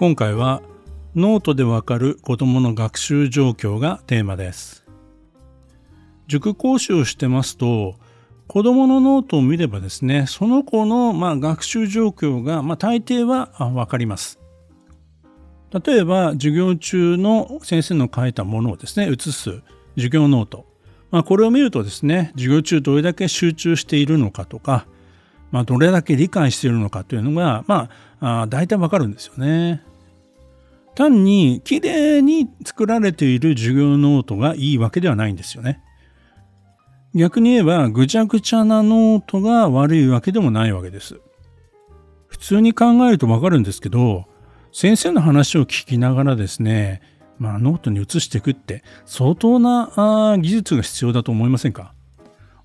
今回はノートでわかる子どもの学習状況がテーマです。塾講師をしてますと子どものノートを見ればですねその子のま学習状況がま大抵はわかります。例えば授業中の先生の書いたものをですね写す授業ノート、まあ、これを見るとですね授業中どれだけ集中しているのかとか、まあ、どれだけ理解しているのかというのがまあ大体わかるんですよね。単にきれいに作られている授業ノートがいいわけではないんですよね。逆に言えばぐちゃぐちゃなノートが悪いわけでもないわけです。普通に考えるとわかるんですけど先生の話を聞きながらですねまあノートに写していくって相当な技術が必要だと思いませんか？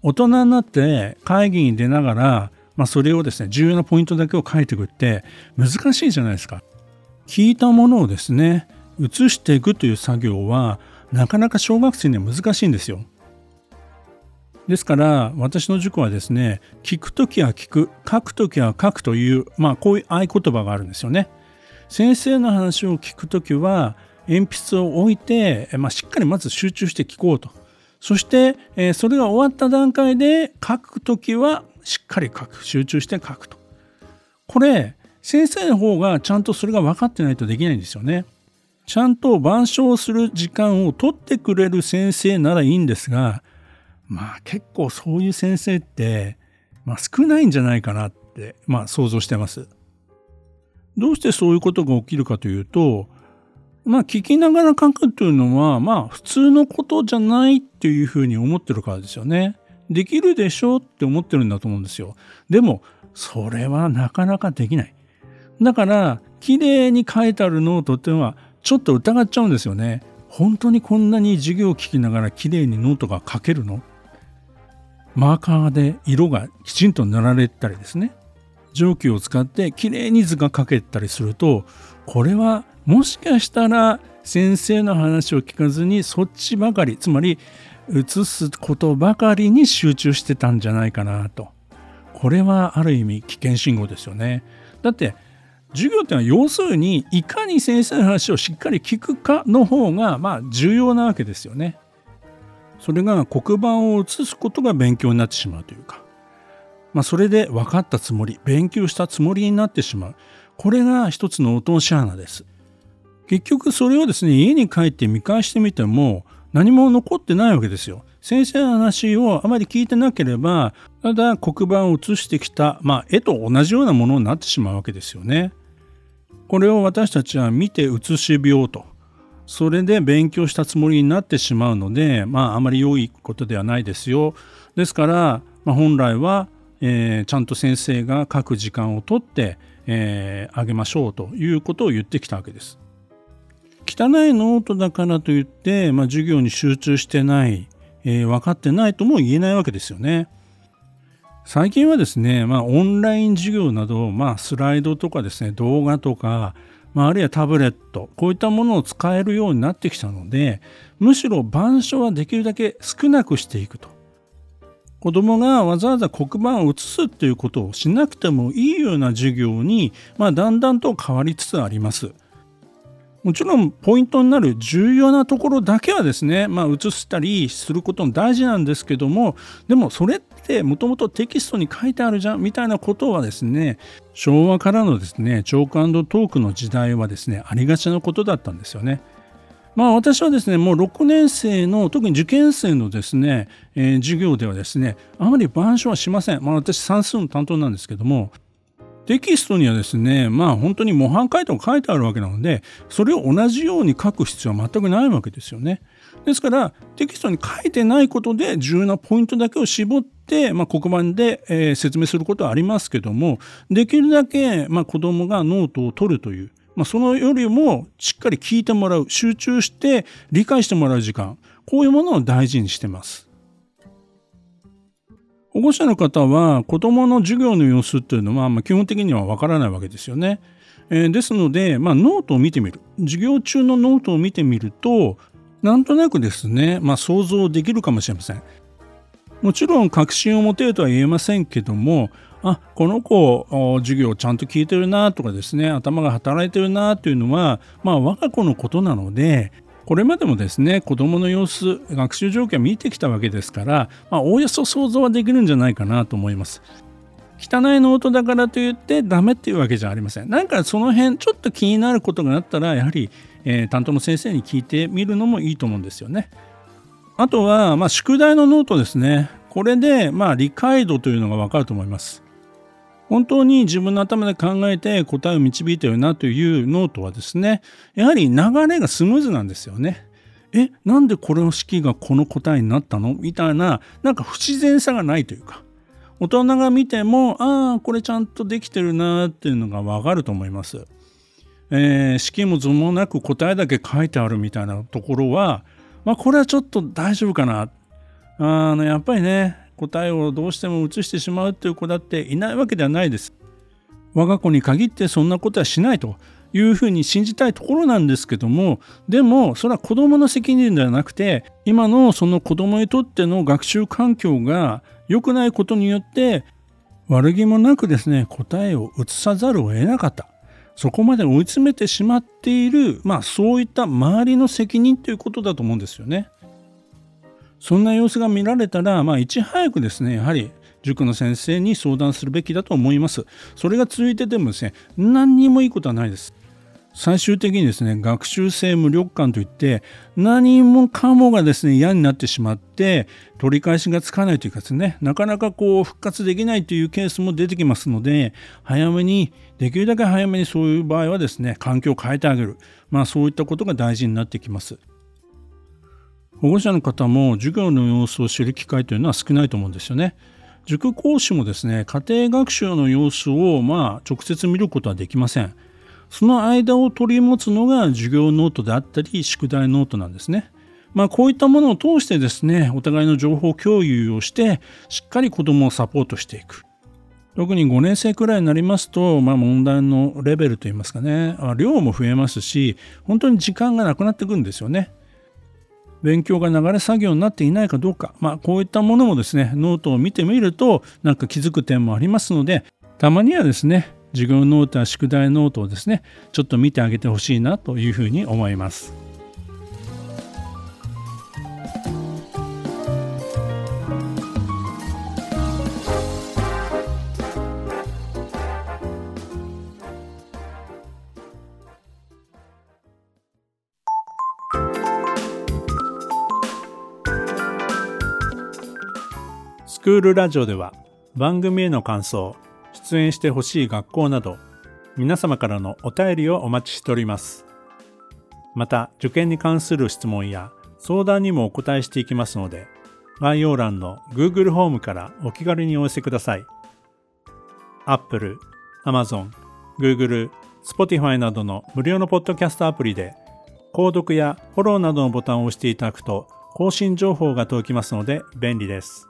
大人になって会議に出ながら、まあ、それをですね重要なポイントだけを書いていくって難しいじゃないですか。聞いたものをですね移していくという作業はなかなか小学生には難しいんですよ。ですから私の塾はですね聞くときは聞く書くときは書くというまあこういう合言葉があるんですよね。先生の話を聞くときは鉛筆を置いて、まあ、しっかりまず集中して聞こうと。そして、え、それが終わった段階で書くときはしっかり書く集中して書くと。これ先生の方がちゃんとそれが分かってないとできないんですよね。ちゃんと板書する時間を取ってくれる先生ならいいんですが、まあ結構そういう先生って、まあ、少ないんじゃないかなって、まあ想像してます。どうしてそういうことが起きるかというと、まあ聞きながら書くというのは、まあ普通のことじゃないっていうふうに思ってるからですよね。できるでしょうって思ってるんだと思うんですよ。でも、それはなかなかできない。だから綺麗に書いてあるノートっていうのはちょっと疑っちゃうんですよね。本当にこんなに授業を聞きながら綺麗にノートが書けるの？マーカーで色がきちんと塗られたりですね。定規を使って綺麗に図が書けたりするとこれはもしかしたら先生の話を聞かずにそっちばかりつまり写すことばかりに集中してたんじゃないかなと。これはある意味危険信号ですよね。だって授業っていうのは要するにいかに先生の話をしっかり聞くかの方がまあ重要なわけですよね。それが黒板を写すことが勉強になってしまうというか、まあ、それで分かったつもり勉強したつもりになってしまうこれが一つの落とし穴です。結局それをですね家に帰って見返してみても何も残ってないわけですよ。先生の話をあまり聞いてなければただ黒板を写してきた、まあ、絵と同じようなものになってしまうわけですよね。これを私たちは見て写し病とそれで勉強したつもりになってしまうのでまああまり良いことではないですよですから、まあ、本来は、えー、ちゃんと先生が書く時間をとって、えー、あげましょうということを言ってきたわけです。汚いノートだからといって、まあ、授業に集中してない、えー、分かってないとも言えないわけですよね。最近はですね、まあ、オンライン授業など、まあ、スライドとかですね動画とか、まあ、あるいはタブレットこういったものを使えるようになってきたのでむしろ板書はできるだけ少なくしていくと子どもがわざわざ黒板を写すっていうことをしなくてもいいような授業に、まあ、だんだんと変わりつつあります。もちろんポイントになる重要なところだけはですね、まあ、移したりすることも大事なんですけどもでもそれってもともとテキストに書いてあるじゃんみたいなことはですね昭和からのですねチョークトークの時代はですねありがちなことだったんですよね。まあ私はですねもう6年生の特に受験生のですね、えー、授業ではですねあまり板書はしません。まあ私算数の担当なんですけどもテキストにはですねまあ本当に模範解答が書いてあるわけなのでそれを同じように書く必要は全くないわけですよね。ですからテキストに書いてないことで重要なポイントだけを絞って、まあ、黒板で、えー、説明することはありますけどもできるだけ、まあ、子どもがノートを取るという、まあ、そのよりもしっかり聞いてもらう集中して理解してもらう時間こういうものを大事にしてます。保護者の方は子どもの授業の様子っていうのは、まあ、基本的にはわからないわけですよね。えー、ですので、まあ、ノートを見てみる授業中のノートを見てみるとなんとなくですね、まあ、想像できるかもしれません。もちろん確信を持てるとは言えませんけどもあこの子授業ちゃんと聞いてるなとかですね頭が働いてるなというのはまあ我が子のことなのでこれまでもですね子どもの様子学習状況を見てきたわけですから、まあ、おおよそ想像はできるんじゃないかなと思います。汚いノートだからといってダメっていうわけじゃありません。なんかその辺ちょっと気になることがあったらやはり、えー、担当の先生に聞いてみるのもいいと思うんですよね。あとは、まあ、宿題のノートですね。これで、まあ、理解度というのがわかると思います。本当に自分の頭で考えて答えを導いてるなというノートはですね、やはり流れがスムーズなんですよね。え、なんでこれの式がこの答えになったの？みたいな、なんか不自然さがないというか、大人が見ても、ああ、これちゃんとできてるなっていうのがわかると思います。えー、式も図もなく答えだけ書いてあるみたいなところは、まあ、これはちょっと大丈夫かな。あのやっぱりね、答えをどうしても移してしまうという子だっていないわけではないです。我が子に限ってそんなことはしないというふうに信じたいところなんですけどもでもそれは子どもの責任ではなくて今のその子どもにとっての学習環境が良くないことによって悪気もなくですね答えを移さざるを得なかったそこまで追い詰めてしまっているまあそういった周りの責任ということだと思うんですよね。そんな様子が見られたら、まあ、いち早くですねやはり塾の先生に相談するべきだと思います。それが続いててもですね何にもいいことはないです。最終的にですね学習性無力感といって何もかもがですね嫌になってしまって取り返しがつかないというかですねなかなかこう復活できないというケースも出てきますので早めにできるだけ早めにそういう場合はですね環境を変えてあげるまあそういったことが大事になってきます。保護者の方も授業の様子を知る機会というのは少ないと思うんですよね。塾講師もですね、家庭学習の様子をまあ直接見ることはできません。その間を取り持つのが授業ノートであったり宿題ノートなんですね。まあこういったものを通してですね、お互いの情報共有をして、しっかり子供をサポートしていく。特に5年生くらいになりますと、まあ、問題のレベルといいますかね、量も増えますし、本当に時間がなくなってくるんですよね。勉強が流れ作業になっていないかどうか、まあ、こういったものもですねノートを見てみるとなんか気づく点もありますのでたまにはですね授業ノートや宿題ノートをですねちょっと見てあげてほしいなというふうに思います。スクールラジオでは番組への感想、出演してほしい学校など皆様からのお便りをお待ちしております。また受験に関する質問や相談にもお答えしていきますので概要欄の Google ホームからお気軽にお寄せください。Apple、Amazon、Google、Spotify などの無料のポッドキャストアプリで購読やフォローなどのボタンを押していただくと更新情報が届きますので便利です。